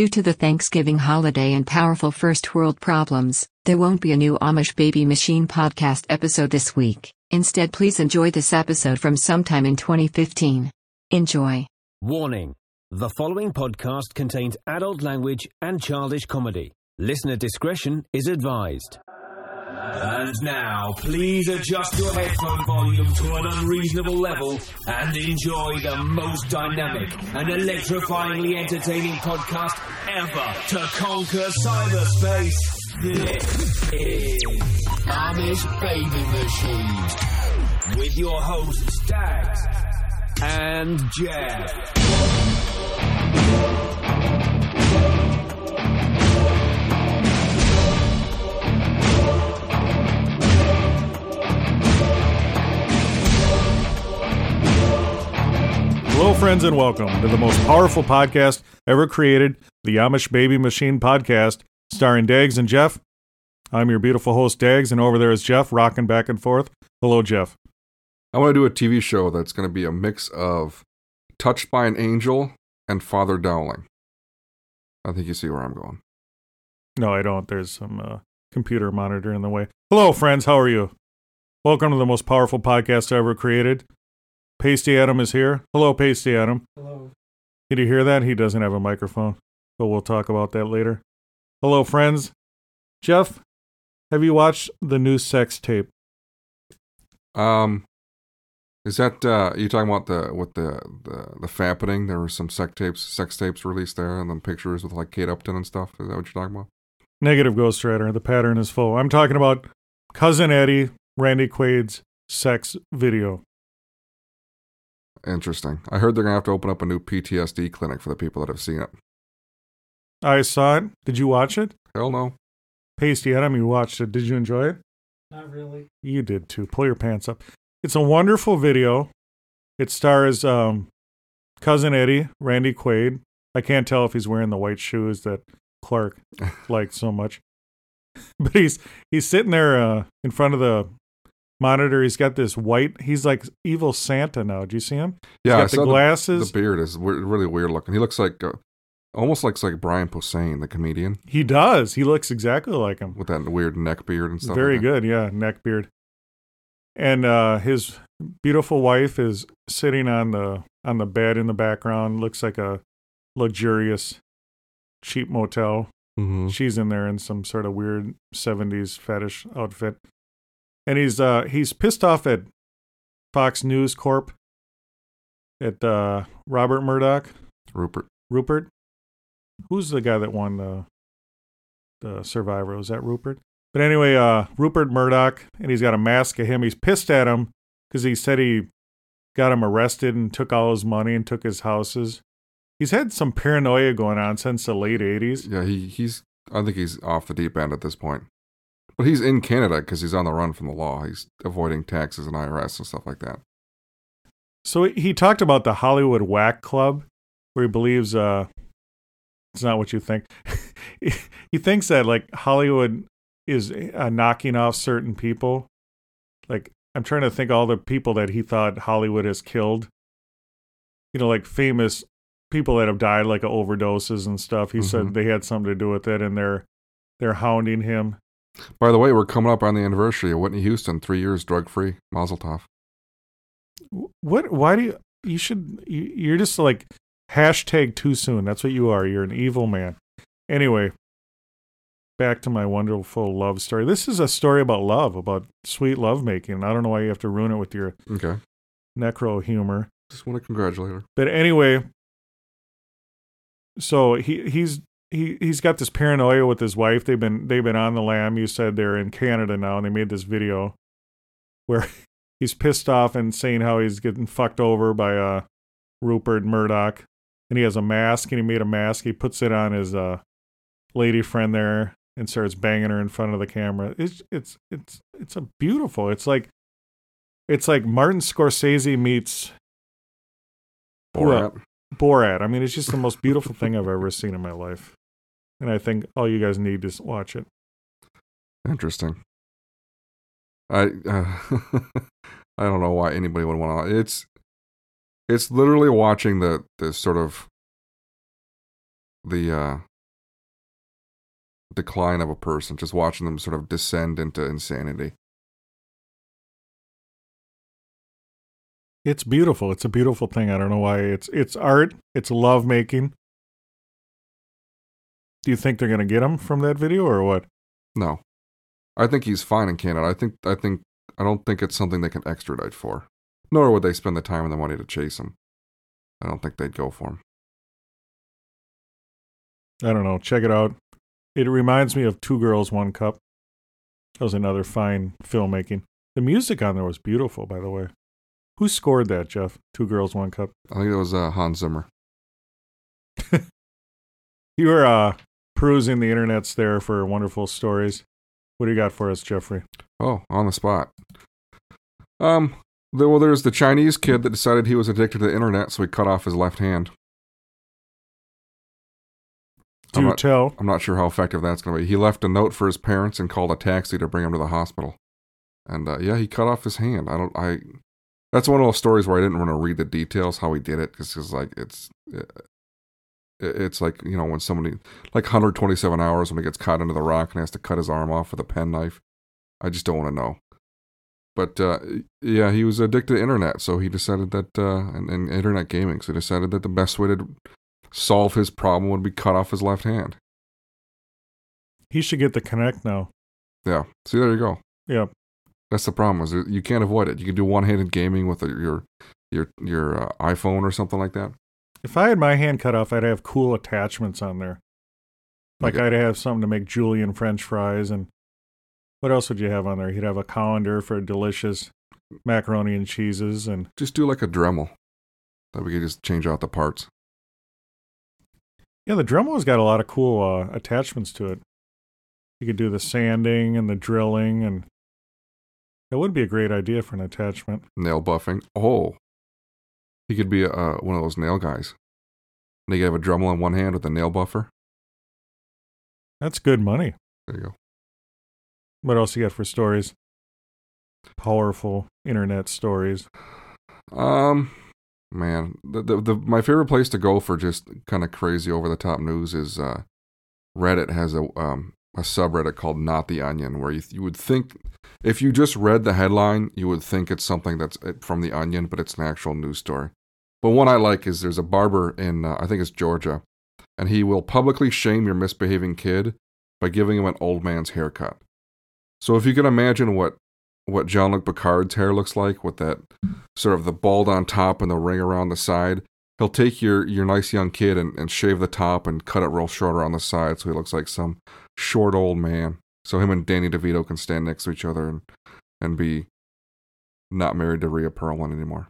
Due to the Thanksgiving holiday and powerful first world problems, there won't be a new Amish Baby Machine podcast episode this week. Instead, please enjoy this episode from sometime in 2015. Enjoy. Warning The following podcast contains adult language and childish comedy. Listener discretion is advised. And now, please adjust your headphone volume to an unreasonable level and enjoy the most dynamic and electrifyingly entertaining podcast ever to conquer cyberspace. This is Amish Baby Machine with your hosts, Dags and Jeff. Hello, friends, and welcome to the most powerful podcast ever created, the Amish Baby Machine Podcast, starring Dags and Jeff. I'm your beautiful host, Dags, and over there is Jeff, rocking back and forth. Hello, Jeff. I want to do a TV show that's going to be a mix of Touched by an Angel and Father Dowling. I think you see where I'm going. No, I don't. There's some uh, computer monitor in the way. Hello, friends. How are you? Welcome to the most powerful podcast ever created. Pasty Adam is here. Hello, Pasty Adam. Hello. Did you hear that? He doesn't have a microphone, but we'll talk about that later. Hello, friends. Jeff, have you watched the new sex tape? Um, is that uh, you talking about the with the the the fappening? There were some sex tapes, sex tapes released there, and then pictures with like Kate Upton and stuff. Is that what you're talking about? Negative Ghost Rider. The pattern is full. I'm talking about cousin Eddie, Randy Quaid's sex video. Interesting. I heard they're gonna have to open up a new PTSD clinic for the people that have seen it. I saw it. Did you watch it? Hell no. Pasty Adam, you watched it. Did you enjoy it? Not really. You did too. Pull your pants up. It's a wonderful video. It stars um, cousin Eddie, Randy Quaid. I can't tell if he's wearing the white shoes that Clark liked so much, but he's he's sitting there uh, in front of the monitor. He's got this white. He's like evil Santa now. Do you see him? Yeah, I he's saw the glasses. The, beard is we- really weird looking. He looks like uh, almost looks like Brian Posehn, the comedian, he does. He looks exactly like him. with that weird neck beard and stuff. Very like that. good, yeah, neck beard. And uh, his beautiful wife is sitting on the on the bed in the background. Looks like a luxurious, cheap motel. Mhm. She's in there in some sort of weird '70s fetish outfit, and he's uh he's pissed off at Fox News Corp. At uh, Robert Murdoch, Rupert. Rupert. Who's the guy that won the the Survivor? Was that Rupert? But anyway, uh, Rupert Murdoch, and he's got a mask of him. He's pissed at him because he said he got him arrested and took all his money and took his houses. He's had some paranoia going on since the late '80s. Yeah, he he's. I think he's off the deep end at this point. But he's in Canada because he's on the run from the law. He's avoiding taxes and IRS and stuff like that. So he talked about the Hollywood Whack Club, where he believes uh, it's not what you think. he thinks that like Hollywood is uh, knocking off certain people. Like I'm trying to think all the people that he thought Hollywood has killed. You know, like famous people that have died like overdoses and stuff. He said Mhm. they had something to do with it, and they're they're hounding him. By the way, we're coming up on the anniversary of Whitney Houston, three years drug free. Mazel tov. What? Why do you? You should. You, you're just like hashtag too soon. That's what you are. You're an evil man. Anyway, back to my wonderful love story. This is a story about love, about sweet love making. I don't know why you have to ruin it with your Okay. necro humor. Just want to congratulate her. But anyway, so he he's he he's got this paranoia with his wife. They've been they've been on the lam. You said they're in Canada now, and they made this video where he's pissed off and saying how he's getting fucked over by uh Rupert Murdoch, and he has a mask, and he made a mask. He puts it on his uh lady friend there and starts banging her in front of the camera. It's it's it's it's a beautiful. It's like it's like Martin Scorsese meets Borat. Borat. I mean, it's just the most beautiful thing I've ever seen in my life. And I think all you guys need is watch it. Interesting. I uh, I don't know why anybody would want to. It's it's literally watching the the sort of the uh decline of a person, just watching them sort of descend into insanity. It's beautiful. It's a beautiful thing. I don't know why. It's it's art. It's love making. Do you think they're gonna get him from that video or what? No, I think he's fine in Canada. I think I think I don't think it's something they can extradite for. Nor would they spend the time and the money to chase him. I don't think they'd go for him. I don't know. Check it out. It reminds me of Two Girls, One Cup. That was another fine filmmaking. The music on there was beautiful, by the way. Who scored that, Jeff? Two Girls, One Cup. I think it was uh, Hans Zimmer. You were uh, perusing the internets there for wonderful stories. What do you got for us, Jeffrey? Oh, on the spot. Um, there, well, there's the Chinese kid that decided he was addicted to the internet, so he cut off his left hand. Do I'm not, tell. I'm not sure how effective that's going to be. He left a note for his parents and called a taxi to bring him to the hospital. And uh, yeah, he cut off his hand. I don't. I. That's one of those stories where I didn't want to read the details how he did it because it's like it's. It, it's like you know when somebody like 127 hours when he gets caught into the rock and has to cut his arm off with a penknife. I just don't want to know. But uh, yeah, he was addicted to internet, so he decided that uh, and, and internet gaming. So he decided that the best way to solve his problem would be cut off his left hand. He should get the Kinect now. Yeah. See, there you go. Yeah. That's the problem is you can't avoid it. You can do one-handed gaming with your your your uh, iPhone or something like that. If I had my hand cut off, I'd have cool attachments on there. Like Okay. I'd have something to make julienne French fries, and what else would you have on there? You'd have a colander for delicious macaroni and cheeses, and Just do like a Dremel that we could just change out the parts. yeah, the Dremel's got a lot of cool uh, attachments to it. You could do the sanding and the drilling, and that would be a great idea for an attachment. Nail buffing. Oh, he could be uh, one of those nail guys. And he could have a Dremel in one hand with a nail buffer. That's good money. There you go. What else you got for stories? Powerful internet stories. Um, man, the, the the my favorite place to go for just kind of crazy over the top news is uh, Reddit has a um a subreddit called Not the Onion where you you would think if you just read the headline you would think it's something that's uh, from the Onion but it's an actual news story. But one I like is there's a barber in uh, I think it's Georgia, and he will publicly shame your misbehaving kid by giving him an old man's haircut. So if you can imagine what what Jean-Luc Picard's hair looks like with that sort of the bald on top and the ring around the side. He'll take your, your nice young kid and, and shave the top and cut it real short around the side so he looks like some short old man. So him and Danny DeVito can stand next to each other and, and be not married to Rhea Perlman anymore.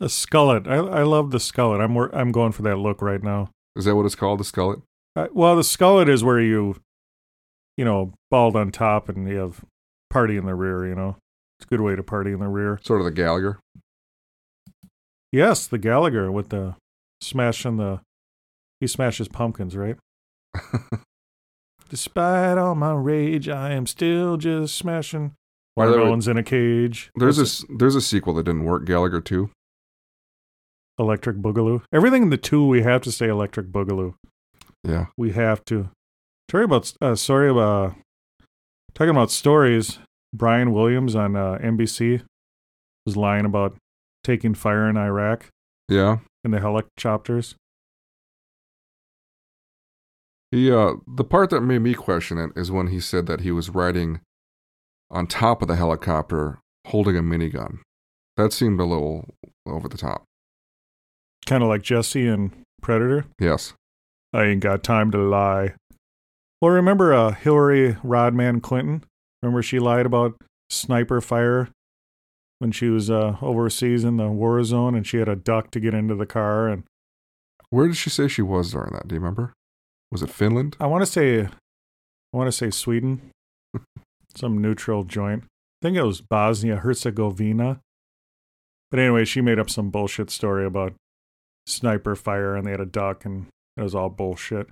A skullet. I I love the skullet. I'm wor- I'm going for that look right now. Is that what it's called, the skullet? Uh, well, the skullet is where you, you know, bald on top and you have party in the rear. You know, it's a good way to party in the rear. Sort of the Gallagher. Yes, the Gallagher with the smashing the, he smashes pumpkins, right? Despite all my rage, I am still just smashing the way, watermelons in a cage. There's a, there's a sequel that didn't work, Gallagher 2. Electric Boogaloo. Everything in the two, we have to say Electric Boogaloo. Yeah. We have to. Sorry about. Uh, sorry about. Talking about stories. Brian Williams on uh, NBC was lying about taking fire in Iraq Yeah. in the helicopters. He uh the part that made me question it is when he said that he was riding on top of the helicopter holding a minigun. That seemed a little over the top. Kind of like Jesse and Predator. Yes. I ain't got time to lie. Well, remember uh, Hillary Rodham Clinton? Remember she lied about sniper fire when she was uh, overseas in the war zone and she had a duck to get into the car. And Where did she say she was during that? Do you remember? Was it Finland? I want to say, I want to say Sweden, some neutral joint. I think it was Bosnia Herzegovina. But anyway, she made up some bullshit story about sniper fire and they had a duck and it was all bullshit.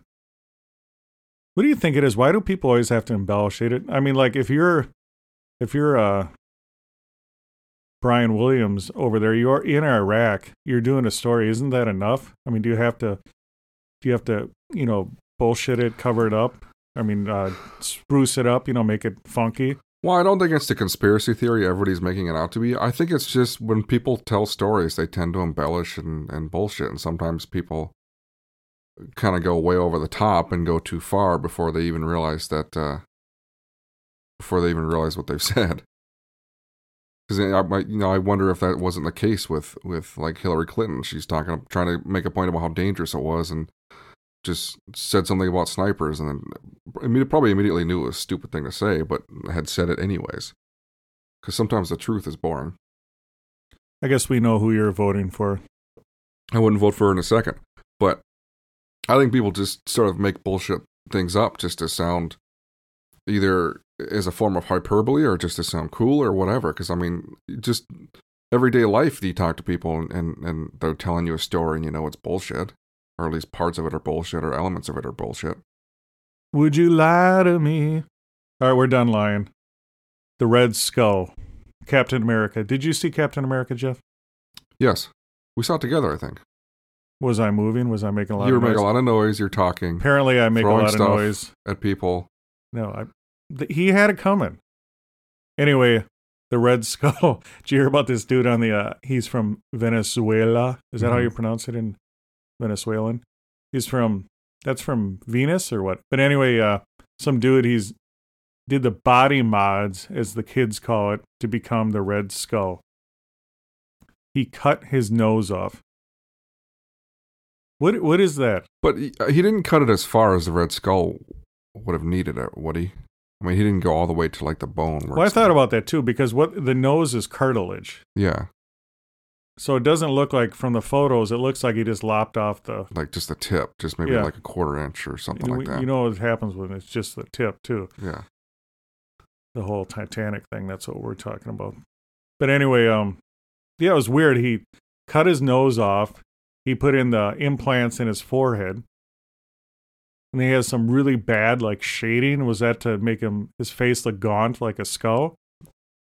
What do you think it is? Why do people always have to embellish it? I mean, like if you're if you're uh Brian Williams over there, you're in Iraq, you're doing a story, isn't that enough? I mean, do you have to do you have to, you know, bullshit it, cover it up. I mean, uh, spruce it up. You know, make it funky. Well, I don't think it's the conspiracy theory everybody's making it out to be. I think it's just when people tell stories, they tend to embellish and, and bullshit. And sometimes people kind of go way over the top and go too far before they even realize that, uh, before they even realize what they've said. Because I, you know, I wonder if that wasn't the case with with like Hillary Clinton. She's talking, trying to make a point about how dangerous it was, and just said something about snipers, and then probably immediately knew it was a stupid thing to say, but had said it anyways. Because sometimes the truth is boring. I guess we know who you're voting for. I wouldn't vote for her in a second, but I think people just sort of make bullshit things up just to sound either as a form of hyperbole or just to sound cool or whatever. Because I mean, just everyday life, you talk to people and, and, and they're telling you a story and you know it's bullshit, or at least parts of it are bullshit or elements of it are bullshit. Would you lie to me? All right, we're done lying. The Red Skull, Captain America. Did you see Captain America, Jeff? Yes, we saw it together. I think. Was I moving? Was I making a lot? You were of noise? making a lot of noise. You're talking. Apparently, I make a lot of noise. at people. No, I, th- he had it coming. Anyway, the Red Skull. Did you hear about this dude on the? Uh, he's from Venezuela. Is that how Mhm. you pronounce it in Venezuelan? He's from. That's from Venus or what? But anyway, uh, some dude. He's did the body mods, as the kids call it, to become the Red Skull. He cut his nose off. What? What is that? But he, he didn't cut it as far as the Red Skull would have needed it, would he? I mean, he didn't go all the way to like the bone. Well, I thought about that too because what the nose is cartilage. Yeah, So it doesn't look like from the photos. It looks like he just lopped off the. like just the tip, just maybe Yeah. like a quarter inch or something like that. you know what happens when it's just the tip too. yeah, The whole Titanic thing. That's what we're talking about. But anyway, um, yeah, it was weird. He cut his nose off. He put in the implants in his forehead, and he has some really bad like shading. Was that to make him his face look gaunt like a skull?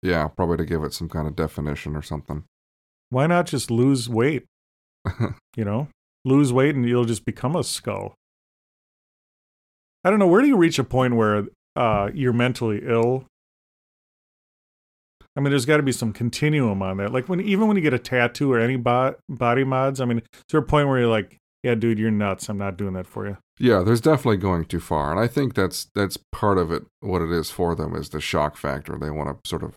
yeah, probably to give it some kind of definition or something. Why not just lose weight? You know, lose weight and you'll just become a skull. I don't know. Where do you reach a point where uh, you're mentally ill? I mean, there's got to be some continuum on that. Like when, even when you get a tattoo or any bo- body mods, I mean, is there a point where you're like, "Yeah, dude, you're nuts. I'm not doing that for you." Yeah, there's definitely going too far, and I think that's that's part of it. What it is for them is the shock factor. They want to sort of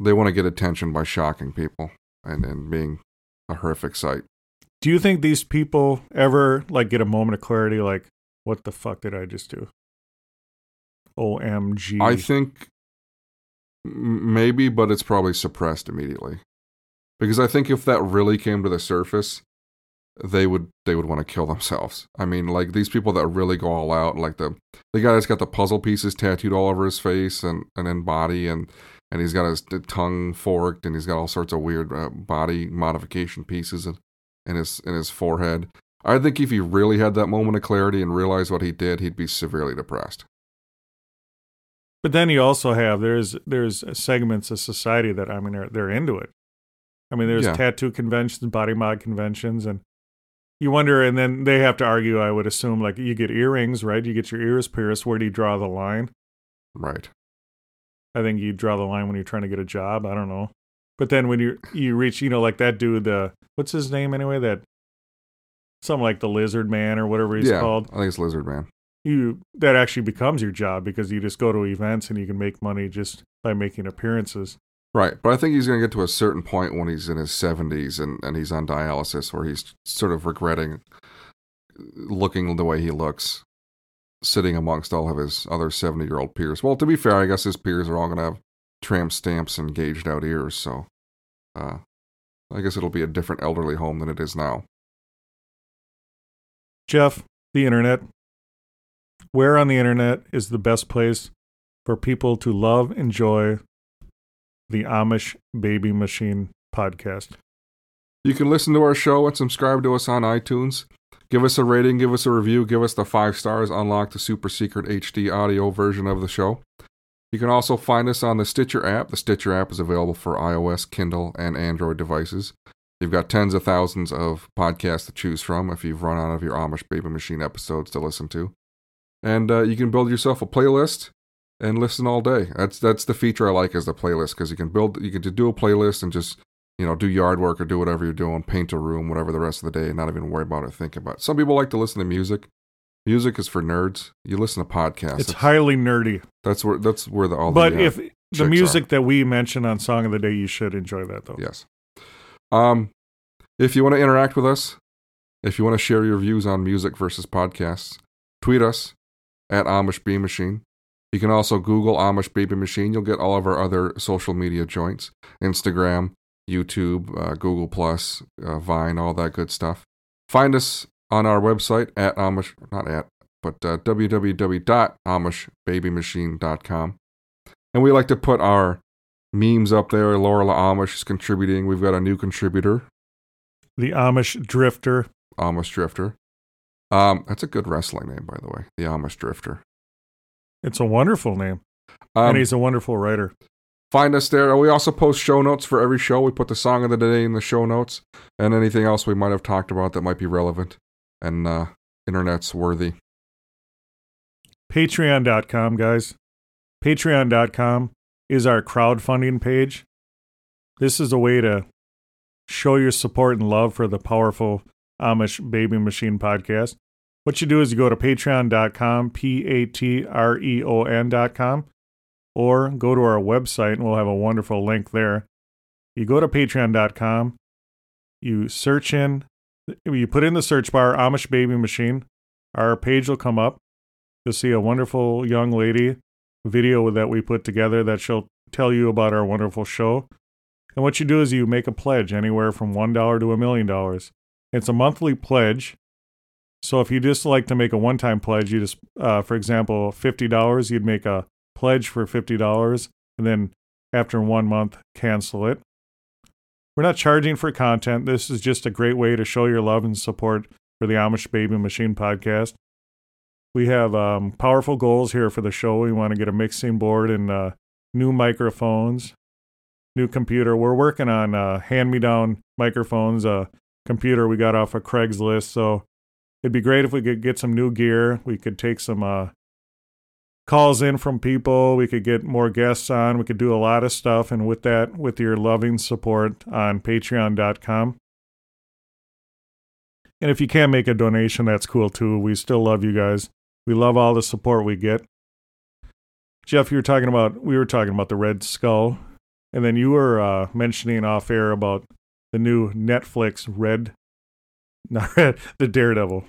they want to get attention by shocking people and and being a horrific sight. Do you think these people ever like get a moment of clarity? Like, what the fuck did I just do? Omg! I think m- maybe, but it's probably suppressed immediately because I think if that really came to the surface, they would they would want to kill themselves. I mean, like these people that really go all out, like the the guy that's got the puzzle pieces tattooed all over his face and and in body, and and he's got his tongue forked, and he's got all sorts of weird uh, body modification pieces in, in his in his forehead. I think if he really had that moment of clarity and realized what he did, he'd be severely depressed. But then you also have there's there's segments of society that I mean they're they're into it. I mean there's Yeah. tattoo conventions, body mod conventions, and you wonder. And then they have to argue. I would assume like you get earrings, right? You get your ears pierced. Where do you draw the line? Right. I think you draw the line when you're trying to get a job. I don't know. But then when you you reach, you know, like that dude, the what's his name anyway? That something like the Lizard Man or whatever he's yeah, called. I think it's Lizard Man. You that actually becomes your job because you just go to events and you can make money just by making appearances. Right, but I think he's going to get to a certain point when he's in his 70s and, and he's on dialysis where he's sort of regretting looking the way he looks, sitting amongst all of his other 70 year old peers. Well, to be fair, I guess his peers are all going to have tramp stamps and gauged out ears, so uh, I guess it'll be a different elderly home than it is now. Jeff, the internet. Where on the internet is the best place for people to love, enjoy the Amish Baby Machine podcast? You can listen to our show and subscribe to us on iTunes. Give us a rating, give us a review, give us the five stars, unlock the super secret HD audio version of the show. You can also find us on the Stitcher app. The Stitcher app is available for iOS, Kindle, and Android devices. You've got tens of thousands of podcasts to choose from if you've run out of your Amish Baby Machine episodes to listen to. And uh, you can build yourself a playlist and listen all day. That's that's the feature I like is the playlist because you can build you can do a playlist and just you know do yard work or do whatever you're doing, paint a room, whatever the rest of the day, and not even worry about it, think about. It. Some people like to listen to music. Music is for nerds. You listen to podcasts. It's highly nerdy. That's where that's where the all. But the, uh, if the music are. that we mentioned on Song of the Day, you should enjoy that though. Yes. Um, if you want to interact with us, if you want to share your views on music versus podcasts, tweet us at Amish Bee Machine. You can also Google Amish Baby Machine. You'll get all of our other social media joints: Instagram, YouTube, uh, Google Plus, uh, Vine, all that good stuff. Find us on our website at Amish, not at, but uh, www.amishbabymachine.com. And we like to put our memes up there. Laura Amish is contributing. We've got a new contributor, The Amish Drifter. Amish Drifter. Um, that's a good wrestling name, by the way. The Amish Drifter. It's a wonderful name, Um, and he's a wonderful writer. Find us there. We also post show notes for every show. We put the song of the day in the show notes and anything else we might have talked about that might be relevant and uh, internet's worthy. Patreon.com, guys. Patreon.com is our crowdfunding page. This is a way to show your support and love for the powerful Amish Baby Machine podcast. What you do is you go to patreon.com, P A T R E O N.com, or go to our website and we'll have a wonderful link there. You go to patreon.com, you search in, you put in the search bar Amish Baby Machine, our page will come up. You'll see a wonderful young lady video that we put together that she'll tell you about our wonderful show. And what you do is you make a pledge anywhere from $1 to a million dollars. It's a monthly pledge. So if you just like to make a one time pledge, you just, uh, for example, $50, you'd make a pledge for $50 and then after one month, cancel it. We're not charging for content. This is just a great way to show your love and support for the Amish Baby Machine podcast. We have um, powerful goals here for the show. We want to get a mixing board and uh, new microphones, new computer. We're working on uh, hand-me-down microphones, a computer we got off of Craigslist. So it'd be great if we could get some new gear. We could take some uh, calls in from people. We could get more guests on. We could do a lot of stuff. And with that, with your loving support on Patreon.com. And if you can't make a donation, that's cool too. We still love you guys. We love all the support we get. Jeff, you were talking about we were talking about the Red Skull, and then you were uh, mentioning off air about the new Netflix Red, not Red, the Daredevil.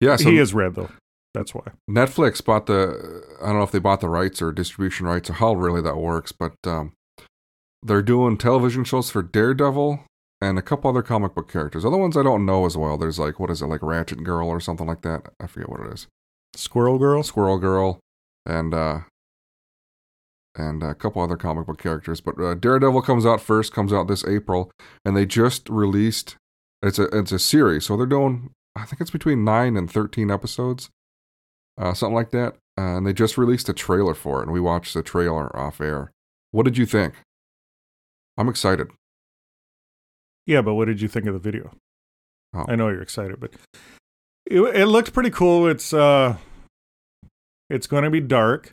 Yeah, so he is red though. That's why. Netflix bought the, I don't know if they bought the rights or distribution rights or how really that works, but um, they're doing television shows for Daredevil and a couple other comic book characters. Other ones I don't know as well. There's like, what is it, like Ratchet Girl or something like that? I forget what it is. Squirrel Girl. Squirrel Girl, and uh, and a couple other comic book characters. But uh, Daredevil comes out first, comes out this April, and they just released. It's a it's a series, so they're doing. I think it's between nine and thirteen episodes, uh, something like that. Uh, and they just released a trailer for it, and we watched the trailer off air. What did you think? I'm excited. Yeah, but what did you think of the video? Oh. I know you're excited, but it, it looked pretty cool. It's uh, it's going to be dark.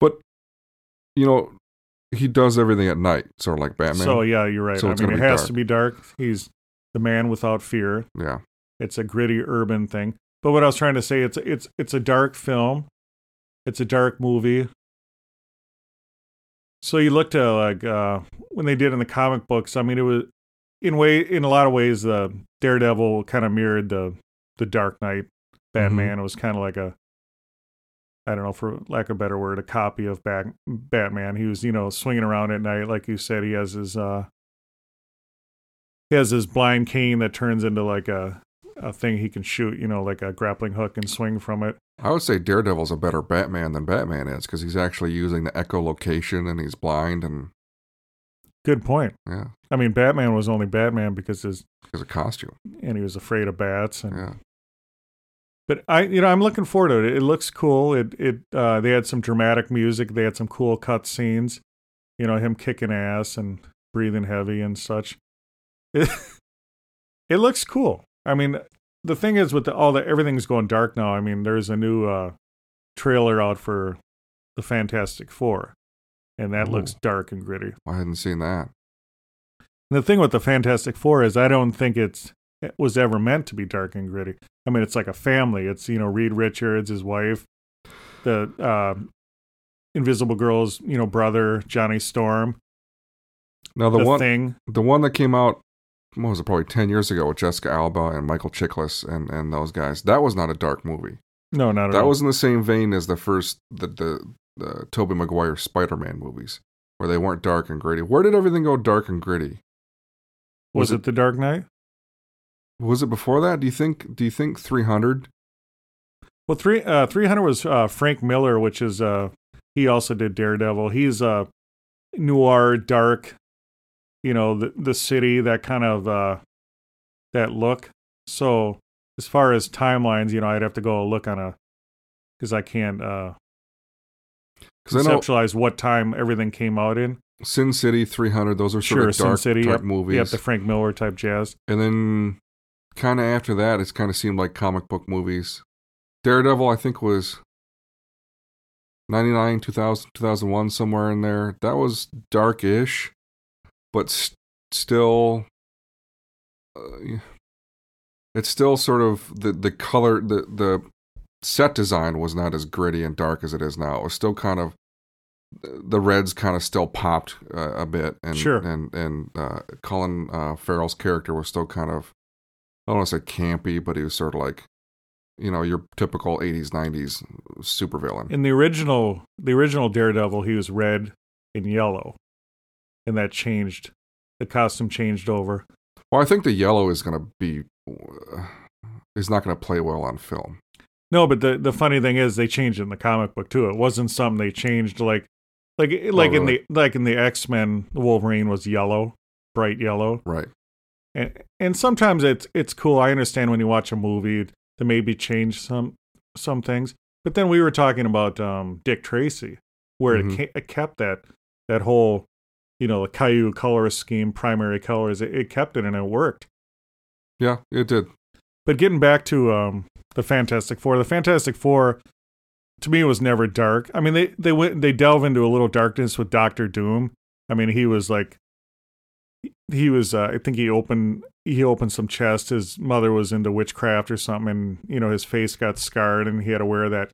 But you know, he does everything at night, sort of like Batman. So yeah, you're right. So I mean, it has dark. to be dark. He's the man without fear. yeah, It's a gritty urban thing. But what I was trying to say, it's it's it's a dark film. It's a dark movie. So you look to like uh, when they did in the comic books. I mean, it was in way in a lot of ways, uh, Daredevil kind of mirrored the the Dark Knight Batman. It was kind of like a I don't know, for lack of a better word, a copy of Bat- Batman. He was, you know, swinging around at night, like you said. He has his, uh, he has his blind cane that turns into like a, a thing he can shoot, you know, like a grappling hook and swing from it. I would say Daredevil's a better Batman than Batman is because he's actually using the echolocation and he's blind and Good point. yeah, I mean, Batman was only Batman because his, because of costume. and he was afraid of bats. And Yeah, but I, you know, I'm looking forward to it. It looks cool. It, it, uh, they had some dramatic music. They had some cool cut scenes. You know, him kicking ass and breathing heavy and such. it, it looks cool. I mean, the thing is with the, all the everything's going dark now. I mean, there's a new uh, trailer out for the Fantastic Four, and that Ooh. looks dark and gritty. I hadn't seen that. And the thing with the Fantastic Four is I don't think it's it was ever meant to be dark and gritty. I mean, it's like a family. It's you know Reed Richards, his wife, the uh, Invisible Girl's you know brother Johnny Storm, Now the, the one thing. the one that came out what was it probably 10 years ago with Jessica Alba and Michael Chiklis and and those guys. That was not a dark movie. No, not at That all. That was in the same vein as the first the the, the Tobey Maguire Spider-Man movies where they weren't dark and gritty. Where did everything go dark and gritty? was, was it, it- the Dark Knight? Was it before that? Do you think do you think 300? Well, three uh, three hundred was uh, Frank Miller, which is uh, he also did Daredevil. He's a noir, dark, you know, the the city that kind of uh, that look. So as far as timelines, you know, I'd have to go look on a because I can't uh, Cuz I know conceptualize what time everything came out in. Sin City 300 those are sort Sure, of Sin dark City, type yep, movies. Yep, the Frank Miller type jazz. And then kind of after that, it's kind of seemed like comic book movies. Daredevil, I think, was 99, 2000, 2001, somewhere in there. That was dark-ish, but s- still, uh, it's still sort of the the color, the the set design was not as gritty and dark as it is now. It was still kind of the reds kind of still popped uh, a bit, and Sure. and and uh, Colin uh, Farrell's character was still kind of I don't want to say campy, but he was sort of like you know your typical '80s '90s supervillain. In the original, the original Daredevil, he was red and yellow, and that changed. The costume changed over. Well, I think the yellow is going to be uh, is not going to play well on film. No, but the the funny thing is they changed it in the comic book too. It wasn't something they changed like like like in really? the like in the X Men, Wolverine was yellow, bright yellow, Right. and and sometimes it's it's cool. I understand when you watch a movie to maybe change some some things, but then we were talking about um, Dick Tracy, where Mhm. it, ca- it kept that that whole you know the Caillou color scheme, primary colors. It, it kept it and it worked. Yeah, it did. But getting back to um, the Fantastic Four, the Fantastic Four to me was never dark. I mean, they they went they delve into a little darkness with Doctor Doom. I mean, he was like he was uh, I think he opened he opened some chest. His mother was into witchcraft or something, and you know his face got scarred, and he had to wear that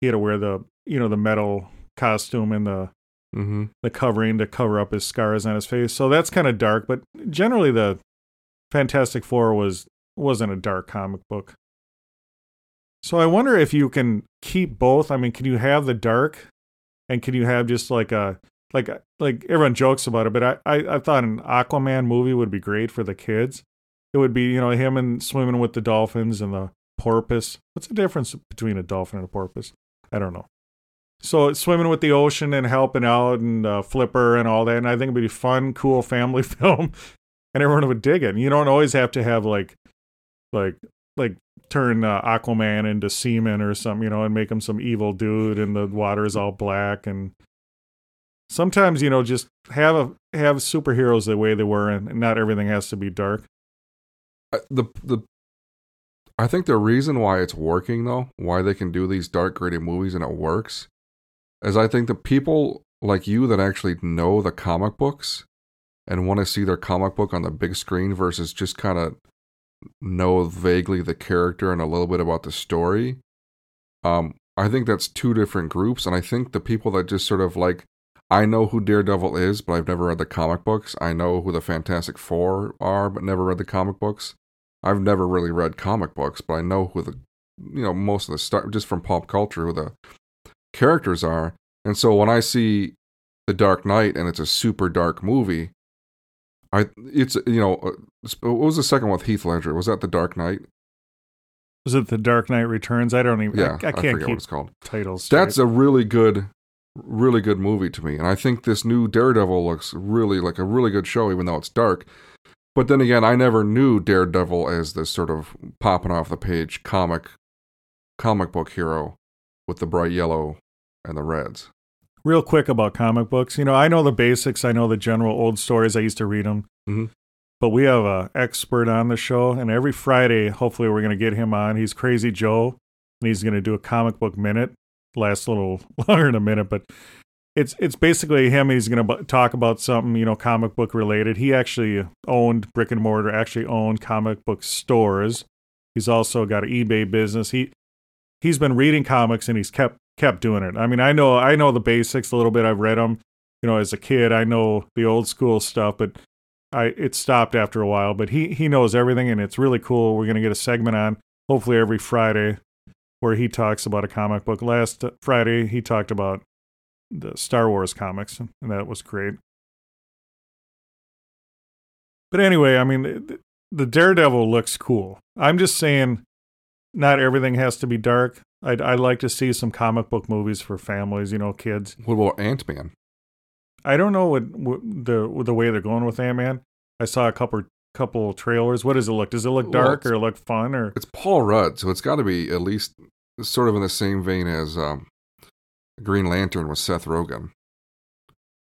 he had to wear the you know the metal costume and the hmm the covering to cover up his scars on his face. So that's kind of dark, but generally the Fantastic Four was wasn't a dark comic book. So I wonder if you can keep both. I mean, can you have the dark and can you have just like a like like everyone jokes about it, but I, I, I thought an Aquaman movie would be great for the kids. It would be, you know, him and swimming with the dolphins and the porpoise. What's the difference between a dolphin and a porpoise? I don't know. So swimming with the ocean and helping out and uh, flipper and all that. And I think it'd be fun, cool family film, and everyone would dig it. You don't always have to have like, like, like turn uh, Aquaman into semen or something, you know, and make him some evil dude, and the water is all black. And sometimes, you know, just have a have superheroes the way they were, and, not everything has to be dark. The the I think the reason why it's working though, why they can do these dark gritty movies and it works, is I think the people like you that actually know the comic books and want to see their comic book on the big screen versus just kind of know vaguely the character and a little bit about the story. Um, I think that's two different groups, and I think the people that just sort of like I know who Daredevil is, but I've never read the comic books. I know who the Fantastic Four are, but never read the comic books. I've never really read comic books, but I know who the, you know, most of the stuff just from pop culture who the characters are. And so when I see The Dark Knight and it's a super dark movie, I it's you know, uh, what was the second one with Heath Ledger? Was that The Dark Knight? Was it The Dark Knight Returns? I don't even. Yeah, I, I can't forget keep what it's called. titles. That's a really good, really good movie to me, and I think this new Daredevil looks really like a really good show, even though it's dark. But then again, I never knew Daredevil as this sort of popping off the page comic, comic book hero with the bright yellow and the reds. real quick about comic books. You know, I know the basics. I know the general old stories. I used to read them. Mhm. but we have a expert on the show, and every Friday, hopefully, we're going to get him on. He's Crazy Joe, and he's going to do a comic book minute. Lasts a little longer than a minute, but it's it's basically him. He's going to talk about something you know comic book related. He actually owned brick and mortar, actually owned comic book stores. He's also got an eBay business. He he's been reading comics and he's kept kept doing it. I mean, I know I know the basics a little bit. I've read them, you know, as a kid. I know the old school stuff, but I it stopped after a while. But he he knows everything, and it's really cool. We're gonna get a segment on hopefully every Friday where he talks about a comic book. Last Friday he talked about the Star Wars comics, and that was great. But anyway, I mean, the, the Daredevil looks cool. I'm just saying, not everything has to be dark. I'd, I'd like to see some comic book movies for families, you know, kids. What about Ant Man? I don't know what, what the the way they're going with Ant Man. I saw a couple couple trailers. What does it look? Does it look dark it's- or look fun or? It's Paul Rudd, so it's got to be at least sort of in the same vein as um, Green Lantern with Seth Rogen,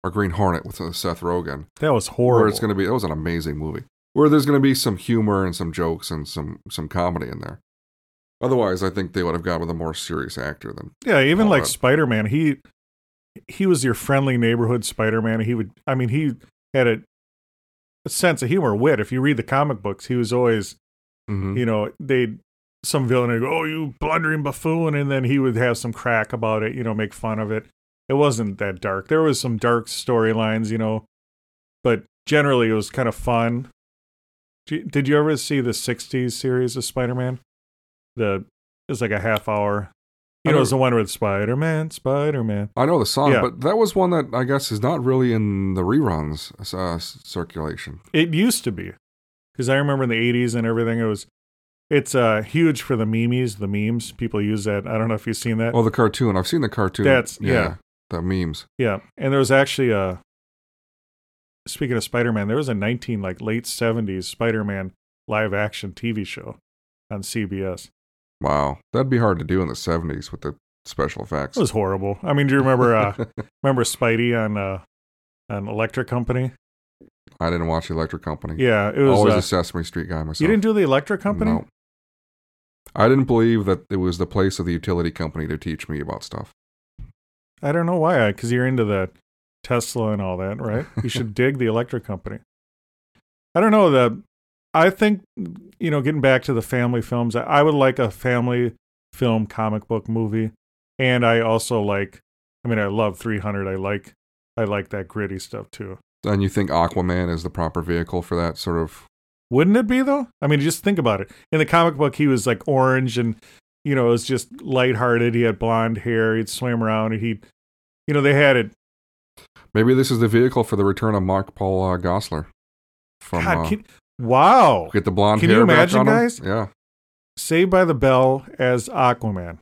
or Green Hornet with uh, Seth Rogen. That was horrible. Where it's going to be, that was an amazing movie. Where there's going to be some humor and some jokes and some some comedy in there. Otherwise, I think they would have gone with a more serious actor than Yeah, even like Spider Man, he he was your friendly neighborhood Spider Man. He would, I mean, he had a, a sense of humor, wit. If you read the comic books, he was always, Mhm. you know, they some villain would go, "Oh, you blundering buffoon," and then he would have some crack about it, you know, make fun of it. It wasn't that dark. There was some dark storylines, you know, but generally it was kind of fun. Did you ever see the '60s series of Spider Man? The it was like a half hour. You know, it's the one with Spider Man, Spider Man. I know the song, Yeah. but that was one that I guess is not really in the reruns uh, circulation. It used to be, because I remember in the '80s and everything. It was, it's uh huge for the memes, the memes. People use that. I don't know if you've seen that. Oh, the cartoon. I've seen the cartoon. That's- yeah. The memes. Yeah, and there was actually a. Speaking of Spider Man, there was a 19 like late 70s Spider Man live action TV show on CBS. Wow, that'd be hard to do in the '70s with the special effects. It was horrible. I mean, do you remember uh remember Spidey on uh on Electric Company? I didn't watch the Electric Company. Yeah, it was. Always uh, a Sesame Street guy myself. you didn't do the Electric Company? No. I didn't believe that it was the place of the utility company to teach me about stuff. I don't know why. Because you're into the Tesla and all that, right? You should dig the Electric Company. I don't know. The I think you know, getting back to the family films, I, I would like a family film comic book movie, and I also like. I mean, I love 300. I like. I like that gritty stuff too. And you think Aquaman is the proper vehicle for that sort of? Wouldn't it be though? I mean, just think about it. In the comic book, he was like orange and you know, it was just lighthearted. He had blonde hair. He'd swim around and he'd, you know, they had it. Maybe this is the vehicle for the return of Mark Paul uh, Gosselaar. From God, uh, can- wow. get the blonde can hair you imagine, guys? Yeah, Saved by the Bell as Aquaman.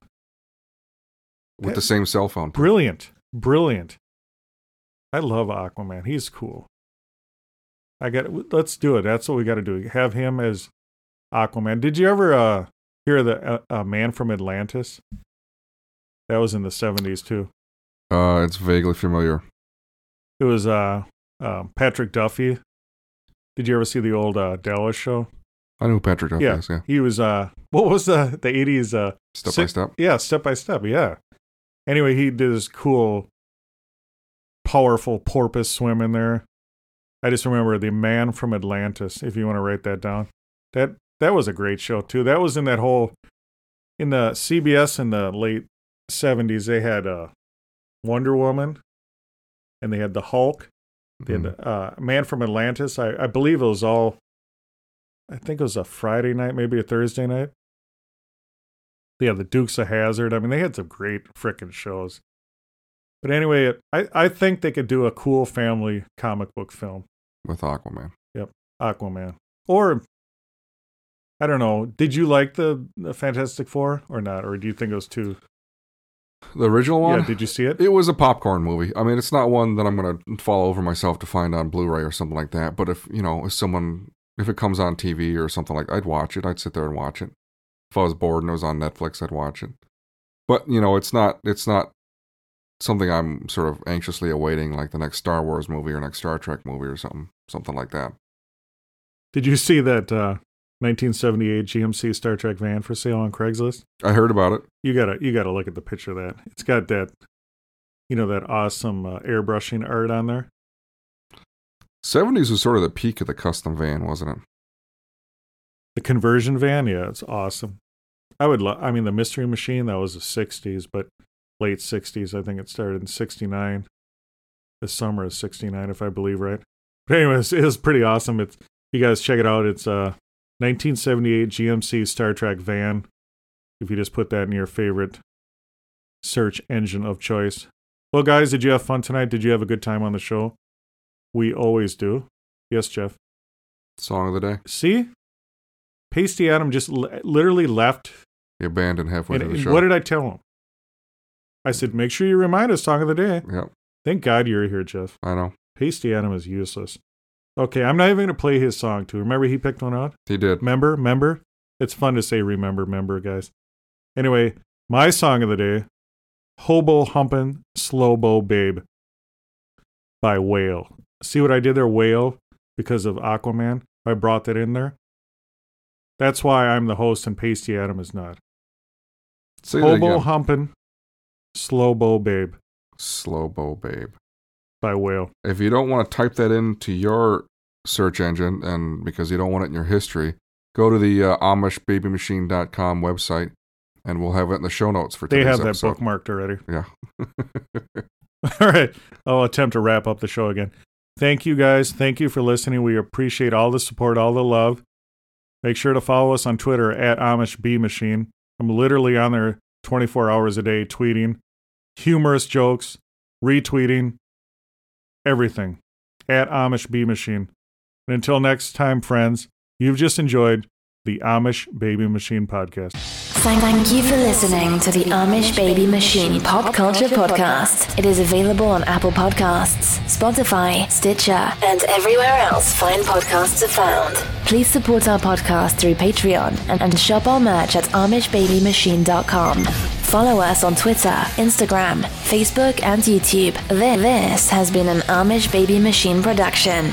with the same cell phone. Brilliant. Brilliant. I love Aquaman. He's cool. I got let's do it. That's what we got to do. Have him as Aquaman. Did you ever uh hear the uh, uh, Man from Atlantis? That was in the 70s too. Uh, it's vaguely familiar. It was uh, um, Patrick Duffy. Did you ever see the old uh, Dallas show? I know Patrick Duffy Yeah. is. Yeah, He was uh, what was the the eighties uh, step by step. yeah, step by step, yeah. Anyway, he did this cool, powerful porpoise swim in there. I just remember the Man from Atlantis. If you want to write that down, that that was a great show too. That was in that whole in the CBS in the late seventies. They had uh, Wonder Woman, and they had the Hulk. They had Mhm. the, uh, Man from Atlantis. I, I believe it was all. I think it was a Friday night, maybe a Thursday night. Yeah, the Dukes of Hazzard. I mean, they had some great frickin' shows. But anyway, I, I think they could do a cool family comic book film, with Aquaman. Yep, Aquaman. Or, I don't know, did you like the, the Fantastic Four or not? Or do you think it was too. The original one. Yeah, did you see it? It was a popcorn movie. I mean, it's not one that I'm going to fall over myself to find on Blu-ray or something like that. But if you know, if someone, if it comes on TV or something like, I'd watch it. I'd sit there and watch it. If I was bored and it was on Netflix, I'd watch it. But you know, it's not, it's not something I'm sort of anxiously awaiting, like the next Star Wars movie or next Star Trek movie or something, something like that. Did you see that uh, 1978 GMC Star Trek van for sale on Craigslist? I heard about it. You gotta you gotta look at the picture of that. It's got that, you know, that awesome uh, airbrushing art on there. 70s was sort of the peak of the custom van, wasn't it? The conversion van, yeah, it's awesome. I would love. I mean, the Mystery Machine that was the '60s, but late '60s. I think it started in '69. The summer of '69, if I believe right. But anyways, it was pretty awesome. It's you guys check it out. It's a 1978 GMC Star Trek van. If you just put that in your favorite search engine of choice. Well, guys, did you have fun tonight? Did you have a good time on the show? We always do. Yes, Jeff. Song of the day. See, Pasty Adam just l- literally left. He abandoned halfway And, through the show. what did I tell him? I said, make sure you remind us, song of the day. Yep, Thank God you're here, Jeff. I know. Pasty Adam is useless. Okay, I'm not even going to play his song, too. Remember he picked one out? He did. Member, member. It's fun to say remember, member, guys. Anyway, my song of the day, Hobo Humpin' Slobo Babe by Whale. See what I did there, Whale, because of Aquaman? I brought that in there. That's why I'm the host and Pasty Adam is not. Say Hobo. Humpin' Slow Bow Babe Slow Bow Babe. By Whale. If you don't want to type that into your search engine, and because you don't want it in your history, go to the uh, AmishBabyMachine.com website, and we'll have it in the show notes for They have that episode. bookmarked already. Yeah. All right. I'll attempt to wrap up the show again. Thank you guys. Thank you for listening. We appreciate all the support, all the love. Make sure to follow us on Twitter at Amish Bee Machine. I'm literally on there 24 hours a day tweeting humorous jokes, retweeting, everything at Amish Bee Machine. And until next time, friends, you've just enjoyed the Amish Baby Machine podcast. Thank you for listening to the Amish Baby Machine Pop Culture Podcast. It is available on Apple Podcasts, Spotify, Stitcher, and everywhere else fine podcasts are found. Please support our podcast through Patreon and, and shop our merch at AmishBabyMachine.com. Follow us on Twitter, Instagram, Facebook, and YouTube. This has been an Amish Baby Machine production.